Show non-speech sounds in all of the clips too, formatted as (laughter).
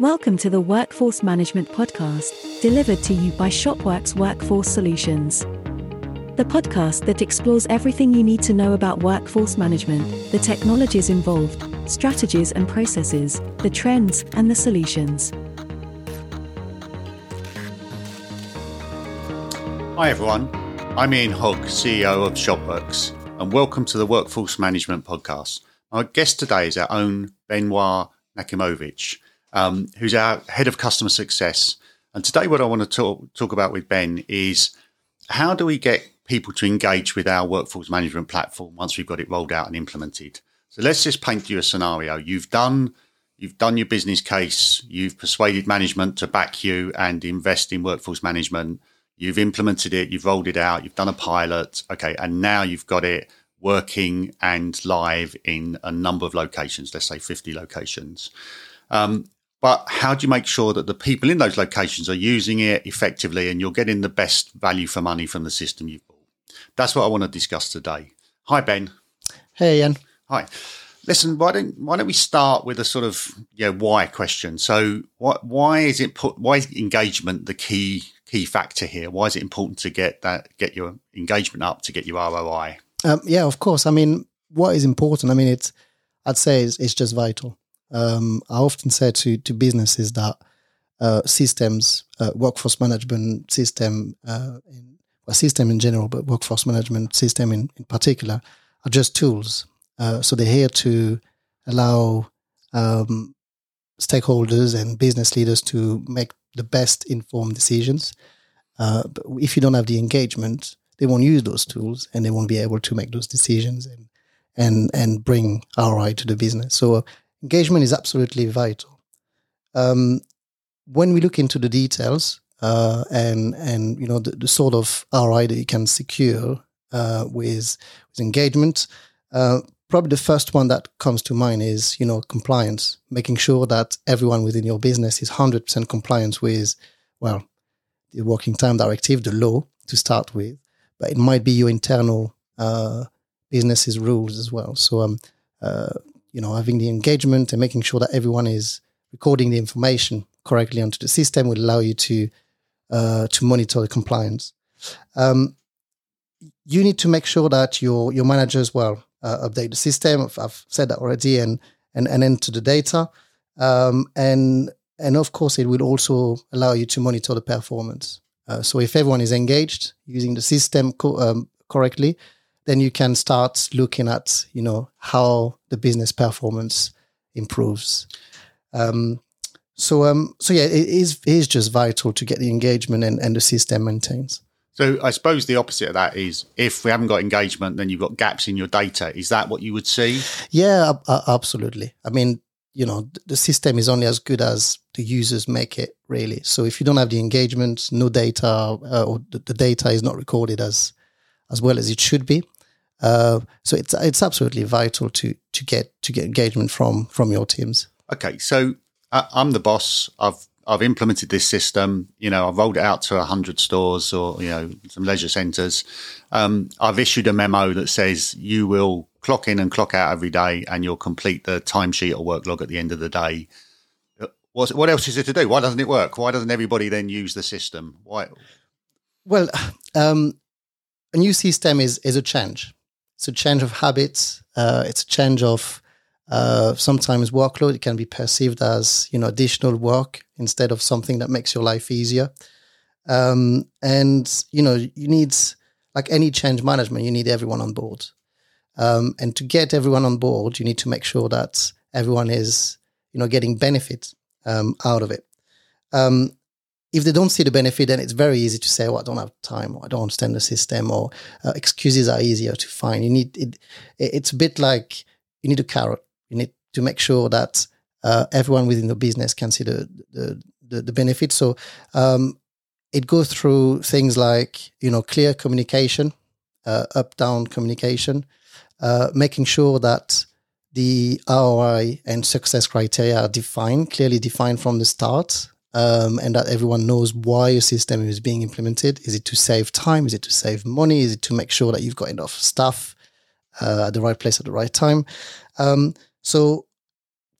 Welcome to the Workforce Management Podcast, delivered to you by Shopworks Workforce Solutions. The podcast that explores everything you need to know about workforce management, the technologies involved, strategies and processes, the trends, and the solutions. Hi everyone, I'm Ian Hogg, CEO of Shopworks, and welcome to the Workforce Management Podcast. Our guest today is our own Benoit Nakimovitch um, who's our head of customer success. And today, what I want to talk, talk about with Ben is how do we get people to engage with our workforce management platform once we've got it rolled out and implemented? So let's just paint you a scenario. You've done you've done your business case, you've persuaded management to back you and invest in workforce management. You've implemented it, you've rolled it out, you've done a pilot, okay, and now you've got it working and live in a number of locations, let's say 50 locations. Um, but how do you make sure that the people in those locations are using it effectively and you're getting the best value for money from the system you've bought? That's what I want to discuss today. Hi, Ben. Hey, Ian. Hi. Listen, why don't why don't we start with a sort of know, why question? So, what why is it put why is engagement the key key factor here? Why is it important to get that get your engagement up to get your ROI? Um, yeah, of course. I mean, what is important? I mean, it's I'd say it's, it's just vital. Um, I often say to to businesses that uh, systems, uh, workforce management system, uh, in, well, system in general, but workforce management system in, in particular, are just tools. Uh, so they're here to allow um, stakeholders and business leaders to make the best informed decisions. Uh, but if you don't have the engagement, they won't use those tools and they won't be able to make those decisions and and and bring ROI to the business. So engagement is absolutely vital. Um, when we look into the details uh, and and you know the, the, sort of ROI that you can secure uh, with with engagement, uh, probably the first one that comes to mind is you know compliance, making sure that everyone within your business is hundred percent compliant with well the working time directive, the law to start with, but it might be your internal uh, business's rules as well. So um, uh, you know, having the engagement and making sure that everyone is recording the information correctly onto the system will allow you to uh, to monitor the compliance. Um, you need to make sure that your your managers well uh, update the system. I've, said that already, and and and enter the data, um, and and of course it will also allow you to monitor the performance. Uh, so if everyone is engaged using the system co- um, correctly, then you can start looking at you know how the business performance improves. Um, so um, so yeah, it is it is just vital to get the engagement and, and the system maintains. So I suppose the opposite of that is if we haven't got engagement, then you've got gaps in your data. Is that what you would see? Yeah, absolutely. I mean, you know, the system is only as good as the users make it, really. So if you don't have the engagement, no data, uh, or the, the, data is not recorded as as well as it should be, uh, so it's it's absolutely vital to to get to get engagement from from your teams. Okay, so uh, I'm the boss. I've I've implemented this system. You know, I've rolled it out to hundred stores or you know some leisure centres. Um, I've issued a memo that says you will clock in and clock out every day, and you'll complete the timesheet or work log at the end of the day. Uh, what, what else is it to do? Why doesn't it work? Why doesn't everybody then use the system? Why? Well, um, a new system is is a change. It's a change of habits. Uh, it's a change of uh, sometimes workload. It can be perceived as you know additional work instead of something that makes your life easier. Um, and you know you need like any change management, you need everyone on board. Um, and to get everyone on board, you need to make sure that everyone is you know getting benefit um, out of it. Um, if they don't see the benefit, then it's very easy to say, "Oh, I don't have time," or "I don't understand the system," or uh, excuses are easier to find. You need it. It's a bit like you need a carrot. You need to make sure that uh, everyone within the business can see the the, the, the benefit. So um, it goes through things like you know clear communication, uh, up down communication, uh, making sure that the ROI and success criteria are defined, clearly defined from the start um, and that everyone knows why your system is being implemented. Is it to save time? Is it to save money? Is it to make sure that you've got enough staff uh, at the right place at the right time? Um, so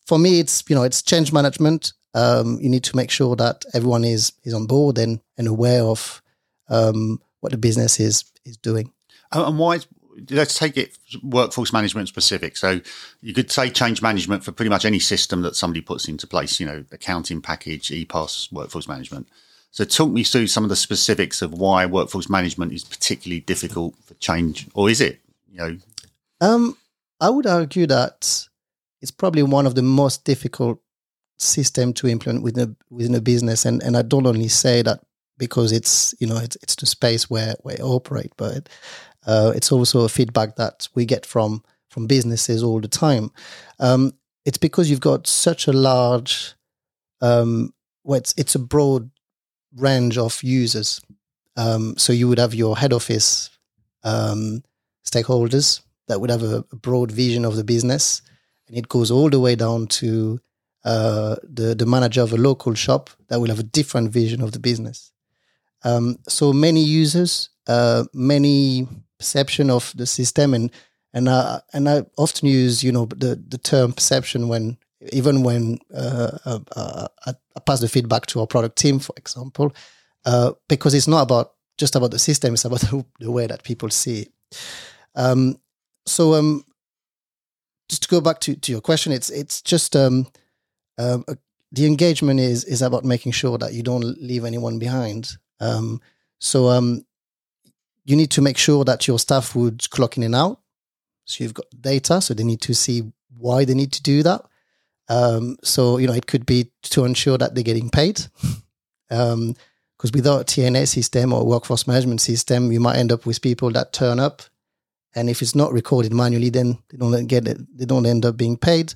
for me, it's you know it's change management um, you need to make sure that everyone is is on board and, and aware of um, what the business is is doing. And why? Let's take it workforce management specific. So you could say change management for pretty much any system that somebody puts into place. You know, accounting package, EPOS, workforce management. So talk me through some of the specifics of why workforce management is particularly difficult for change, or is it? You know, um, I would argue that it's probably one of the most difficult system to implement within a, within a business, and and I don't only say that because it's you know it's it's the space where where I operate, but uh, it's also a feedback that we get from from businesses all the time. Um, it's because you've got such a large, um, well, it's it's a broad range of users. Um, so you would have your head office um, stakeholders that would have a, a, broad vision of the business, and it goes all the way down to uh, the the manager of a local shop that will have a different vision of the business. Um, so many users, uh, many perception of the system, and and uh, and I often use you know the the term perception when even when uh, uh, uh I pass the feedback to our product team, for example, uh, because it's not about just about the system; it's about (laughs) the, way that people see it. Um, so, um, just to go back to, to your question, it's it's just um, um, the engagement is is about making sure that you don't leave anyone behind. Um, so um, you need to make sure that your staff would clock in and out. So you've got data, so they need to see why they need to do that. Um, so you know it could be to ensure that they're getting paid. because (laughs) um, without a TNA system or workforce management system, you might end up with people that turn up, and if it's not recorded manually, then they don't get it. They don't end up being paid.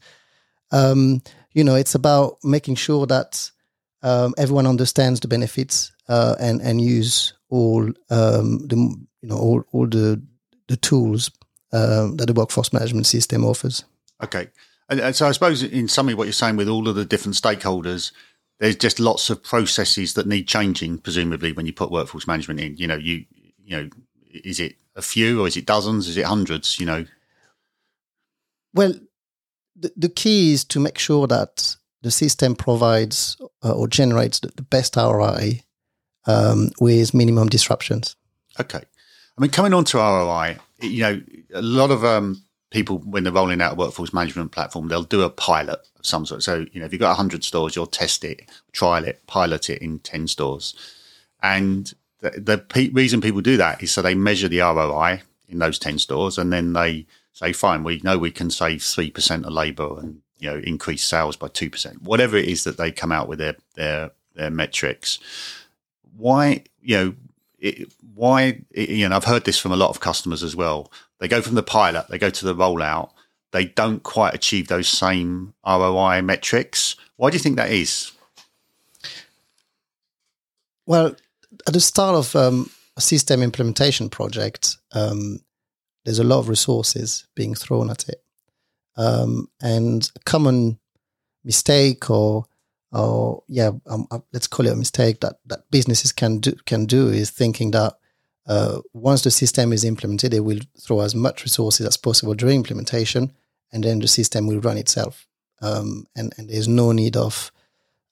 Um, you know, it's about making sure that um, everyone understands the benefits uh, and and use all um, the you know all, all the the tools um, that the workforce management system offers. Okay, and, and, so I suppose in summary, what you're saying with all of the different stakeholders, there's just lots of processes that need changing. Presumably, when you put workforce management in, you know, you you know, is it a few or is it dozens? Is it hundreds? You know. Well, the, the key is to make sure that the system provides uh, or generates the, the best ROI um, with minimum disruptions. Okay. I mean, coming on to ROI, you know, a lot of um, people, when they're rolling out a workforce management platform, they'll do a pilot of some sort. So, you know, if you've got 100 stores, you'll test it, trial it, pilot it in 10 stores. And the, the reason people do that is so they measure the ROI in those 10 stores and then they say, fine, we know we can save 3% of labor and, you know, increase sales by 2%, whatever it is that they come out with their, their, their metrics why you know it, why you know I've heard this from a lot of customers as well. They go from the pilot, they go to the rollout, they don't quite achieve those same ROI metrics. Why do you think that is? Well, at the start of um, a system implementation project, um, there's a lot of resources being thrown at it, um, and a common mistake or or yeah, um, uh, let's call it a mistake that that businesses can do can do is thinking that uh, once the system is implemented, they will throw as much resources as possible during implementation, and then the system will run itself. Um, and and there's no need of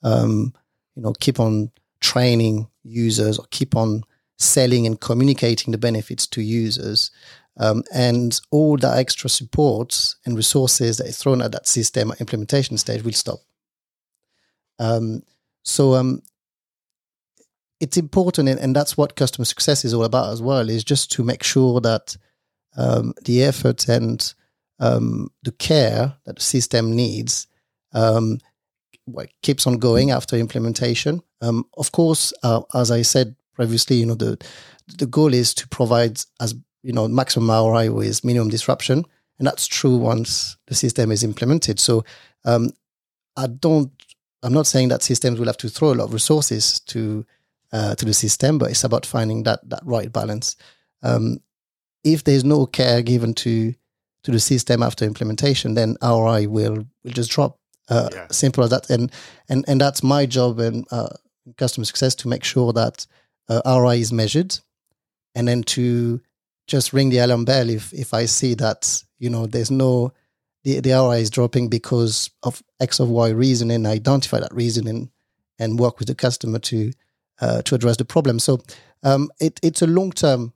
um, you know keep on training users or keep on selling and communicating the benefits to users. Um, and all the extra support and resources that is thrown at that system at implementation stage will stop. Um, so um, it's important, and, and, that's what customer success is all about as well. Is just to make sure that um, the effort and um, the care that the system needs um, keeps on going after implementation. Um, of course, uh, as I said previously, you know the the goal is to provide as you know maximum ROI with minimum disruption, and that's true once the system is implemented. So um, I don't I'm not saying that systems will have to throw a lot of resources to uh, to the system, but it's about finding that that right balance. Um, if there's no care given to to the system after implementation, then ROI will will just drop. Uh, yeah. Simple as that, and and and that's my job and uh, customer success to make sure that uh, ROI is measured, and then to just ring the alarm bell if if I see that you know there's no the, the ROI is dropping because of X of Y reason and identify that reason and, and work with the customer to uh, to address the problem. So um, it, it's a long term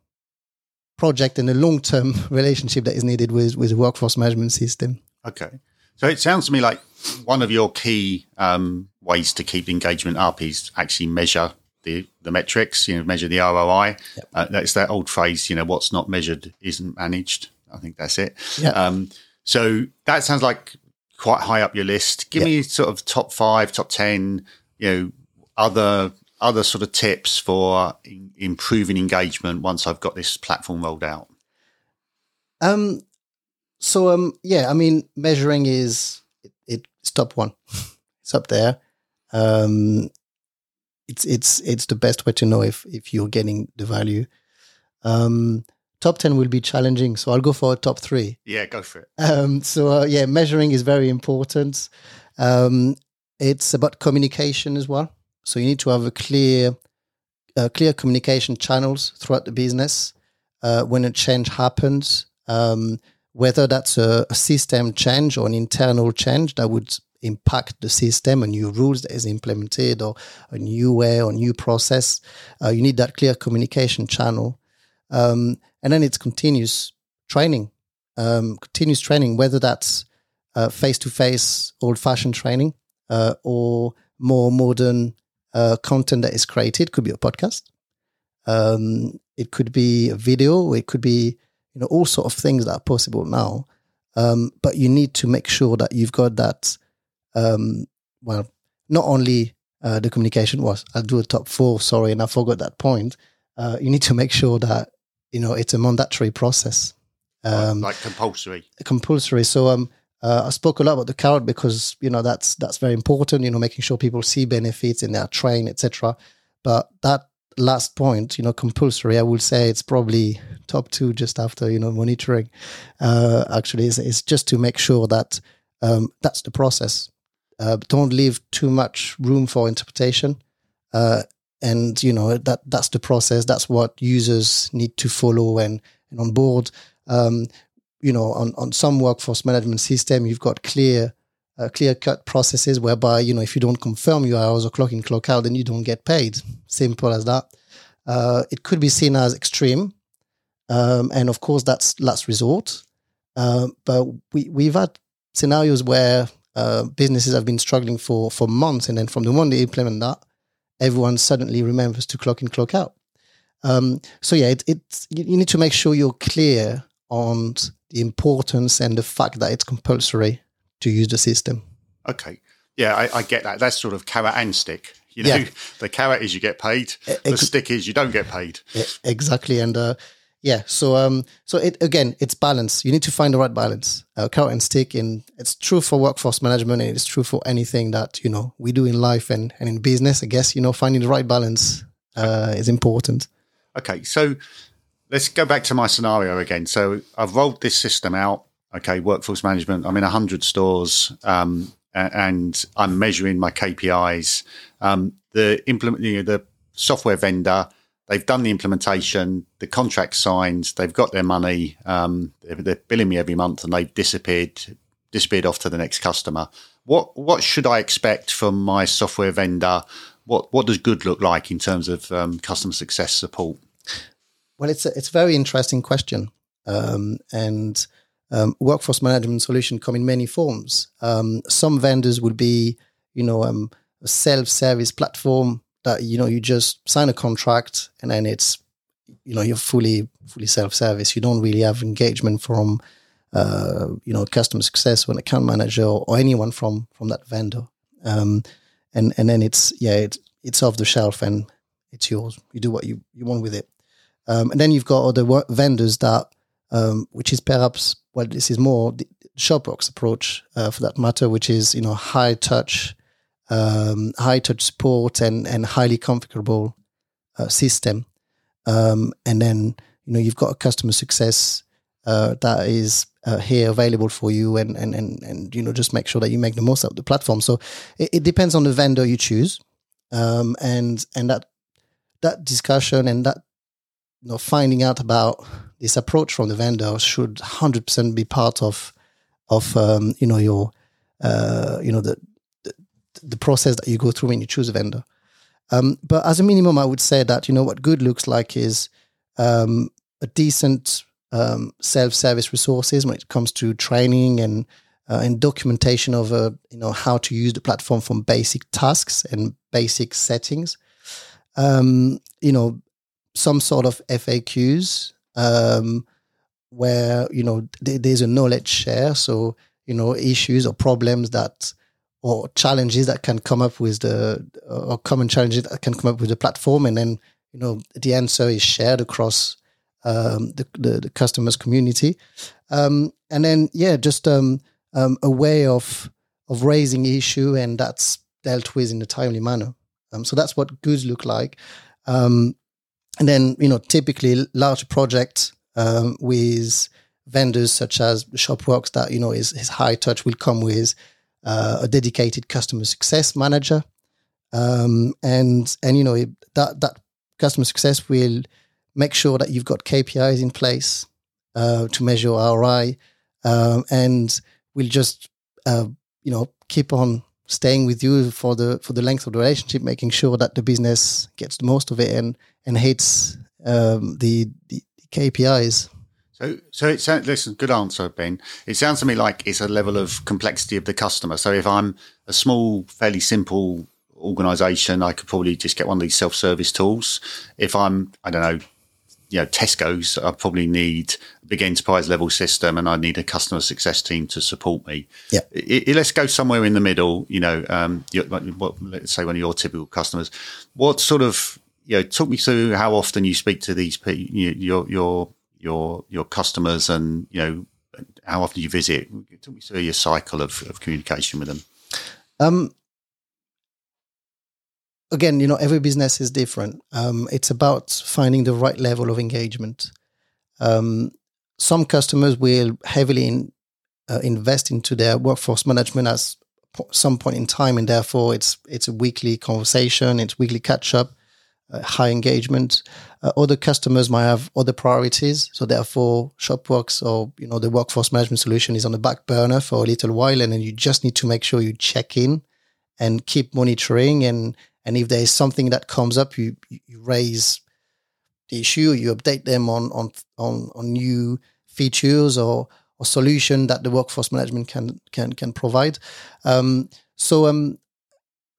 project and a long term (laughs) relationship that is needed with with a workforce management system. Okay. So it sounds to me like one of your key um, ways to keep engagement up is actually measure the, the metrics, you know, measure the ROI. Yep. Uh, that's that old phrase, you know, what's not measured isn't managed. I think that's it. Yeah. Um, so that sounds like quite high up your list. Give yep. me sort of top five, top 10, you know, other other sort of tips for in, improving engagement once I've got this platform rolled out? Um, so um, yeah, I mean, measuring is it, it's top one. (laughs) it's up there. Um, it's it's it's the best way to know if if you're getting the value. Um, top 10 will be challenging so i'll go for a top three yeah go for it um, so uh, yeah measuring is very important um, it's about communication as well so you need to have a clear, uh, clear communication channels throughout the business uh, when a change happens. Um, whether that's a, a, system change or an internal change that would impact the system, a new rules that is implemented, or a new way or new process, uh, you need that clear communication channel. Um, and then it's continuous training, um, continuous training, whether that's face to face, old fashioned training, uh, or more modern uh, content that is created. It Could be a podcast. Um, it could be a video. It could be you know all sort of things that are possible now. Um, but you need to make sure that you've got that. Um, well, not only uh, the communication was. I'll do a top four. Sorry, and I forgot that point. Uh, you need to make sure that you know it's a mandatory process. Um, like compulsory. Compulsory. So um, uh, I spoke a lot about the carrot because you know that's that's very important. You know, making sure people see benefits in their train, etc. But that last point, you know, compulsory, I would say it's probably top two just after you know monitoring. Uh, actually, is is just to make sure that um, that's the process. Uh, don't leave too much room for interpretation. Uh, and you know that that's the process. That's what users need to follow and and on board. Um, you know, on, on some workforce management system, you've got clear, uh, clear cut processes whereby, you know, if you don't confirm your hours or clock in, clock out, then you don't get paid. Simple as that. Uh, it could be seen as extreme. Um, and of course, that's last resort. Uh, but we, we've had scenarios where uh, businesses have been struggling for, for months. And then from the moment they implement that, everyone suddenly remembers to clock in, clock out. Um, so yeah, it, it, you need to make sure you're clear on the importance and the fact that it's compulsory to use the system. Okay. Yeah, I, I get that. That's sort of carrot and stick. You know, yeah. (laughs) the carrot is you get paid. The stick is you don't get paid. Exactly, and uh, yeah. So um, so it again, it's balance. You need to find the right balance. Uh, carrot and stick, and it's true for workforce management, and it's true for anything that you know we do in life and and in business. I guess you know finding the right balance uh, is important. Okay, so let's go back to my scenario again. So I've rolled this system out. Okay, workforce management. I'm in hundred stores, um, and I'm measuring my KPIs. Um, the implement, you know, the software vendor, they've done the implementation, the contract signed, they've got their money, um, they're, they're, billing me every month, and they've disappeared, disappeared off to the next customer. What what should I expect from my software vendor? What what does good look like in terms of um, customer success support? Well, it's a, it's a very interesting question, um, and um, workforce management solution come in many forms. Um, some vendors would be, you know, um, a self-service platform that you know you just sign a contract and then it's, you know, you're fully fully self-service. You don't really have engagement from, uh, you know, customer success or an account manager or, or anyone from from that vendor. Um, and and then it's yeah, it, it's off the shelf and it's yours. You do what you, you want with it. Um, and then you've got other vendors that, um, which is perhaps, well, this is more the Shopworks approach uh, for that matter, which is, you know, high touch, um, high touch support and, and highly configurable uh, system. Um, and then, you know, you've got a customer success uh, that is uh, here available for you and, and, and, and, you know, just make sure that you make the most out of the platform. So it, it depends on the vendor you choose. Um, and, and that, that discussion and that you know, finding out about this approach from the vendor should 100% be part of of um, you know your uh, you know the, the, process that you go through when you choose a vendor. Um, but as a minimum, I would say that you know what good looks like is um, a decent um, self-service resources when it comes to training and uh, and documentation of uh, you know how to use the platform from basic tasks and basic settings. Um, you know, some sort of FAQs um, where you know th- there's a knowledge share. So you know issues or problems that or challenges that can come up with the or common challenges that can come up with the platform, and then you know the answer is shared across um, the, the, the customers community, um, and then yeah, just um, um, a way of of raising issue, and that's dealt with in a timely manner. Um, so that's what goods look like. Um, and then, you know, typically large projects um, with vendors such as Shopworks that, you know, is, is high touch will come with uh, a dedicated customer success manager. Um, and, and, you know, that, that customer success will make sure that you've got KPIs in place uh, to measure ROI um, and will just, uh, you know, keep on staying with you for the for the length of the relationship, making sure that the business gets the most of it and and hits um, the, the KPIs. So, so it sounds. Listen, good answer, Ben. It sounds to me like it's a level of complexity of the customer. So, if I'm a small, fairly simple organization, I could probably just get one of these self-service tools. If I'm, I don't know, you know, Tesco's, I probably need a big enterprise level system and I need a customer success team to support me. Yeah. It, it, let's go somewhere in the middle, you know, um, what, let's say one of your typical customers. What sort of, you know, talk me through how often you speak to these people, your, your, your, your customers and, you know, how often you visit. Talk me through your cycle of, of communication with them. Um, again, you know, every business is different. Um, it's about finding the right level of engagement. Um, some customers will heavily in, uh, invest into their workforce management at some point in time, and therefore it's it's a weekly conversation, it's weekly catch up, uh, high engagement. Uh, other customers might have other priorities, so therefore Shopworks or you know the workforce management solution is on the back burner for a little while, and then you just need to make sure you check in and keep monitoring and and if there is something that comes up, you, you raise the issue, you update them on on on, on new features or or solution that the workforce management can can can provide. Um, so um,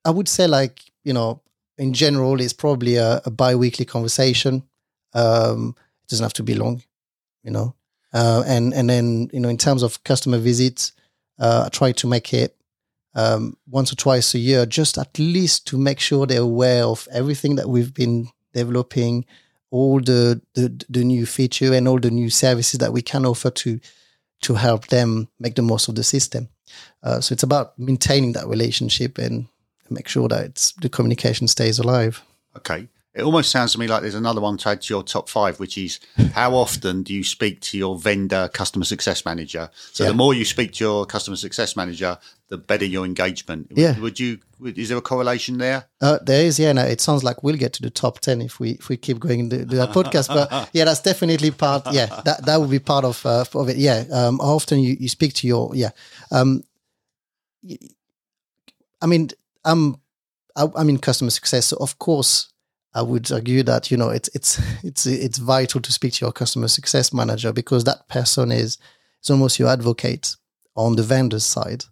I would say like you know in general it's probably a, a bi-weekly conversation. Um, it doesn't have to be long, you know. Uh, and and then you know in terms of customer visits, uh, I try to make it um, once or twice a year, just at least to make sure they're aware of everything that we've been developing, all the, the, the new feature and all the new services that we can offer to to help them make the most of the system. Uh, so it's about maintaining that relationship and make sure that it's, the communication stays alive. Okay. It almost sounds to me like there's another one to add to your top five, which is how (laughs) often do you speak to your vendor customer success manager? So yeah. the more you speak to your customer success manager, the better your engagement. Yeah. Would you? Is there a correlation there? Uh, there is. Yeah. No, it sounds like we'll get to the top ten if we if we keep going to, that (laughs) podcast. But yeah, that's definitely part. Yeah, that that would be part of uh, of it. Yeah. Um, how often you, you speak to your yeah. Um, I mean, I'm I'm in customer success, so of course I would argue that you know it's it's (laughs) it's it's vital to speak to your customer success manager because that person is is almost your advocate on the vendor's side,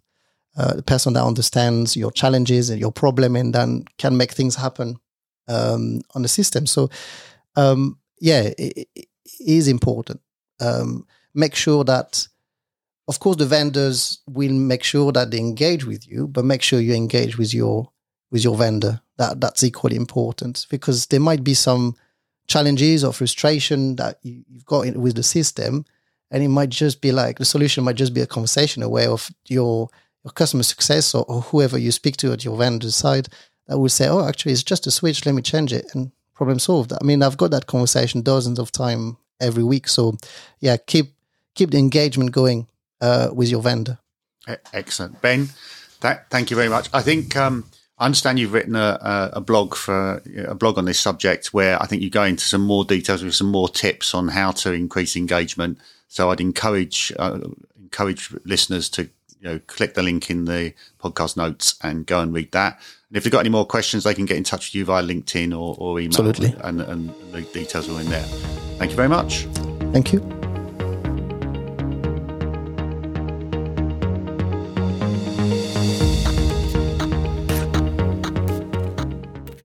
uh, the person that understands your challenges and your problem and then can make things happen um, on the system. So um, yeah, it, it is important. Um, make sure that, of course, the vendors will make sure that they engage with you, but make sure you engage with your with your vendor. That that's equally important because there might be some challenges or frustration that you, have got with the system, and it might just be like the solution might just be a conversation, away of your your customer success or, or whoever you speak to at your vendor side that will say, "Oh, actually, it's just a switch. Let me change it," and problem solved. I mean, I've got that conversation dozens of time every week. So, yeah, keep keep the engagement going uh, with your vendor. Excellent, Ben. That, thank you very much. I think um, I understand you've written a, a, blog for a blog on this subject where I think you go into some more details with some more tips on how to increase engagement. So I'd encourage uh, encourage listeners to you know click the link in the podcast notes and go and read that. And if they've got any more questions, they can get in touch with you via LinkedIn or, or email. Absolutely. And, and the details are in there. Thank you very much. Thank you.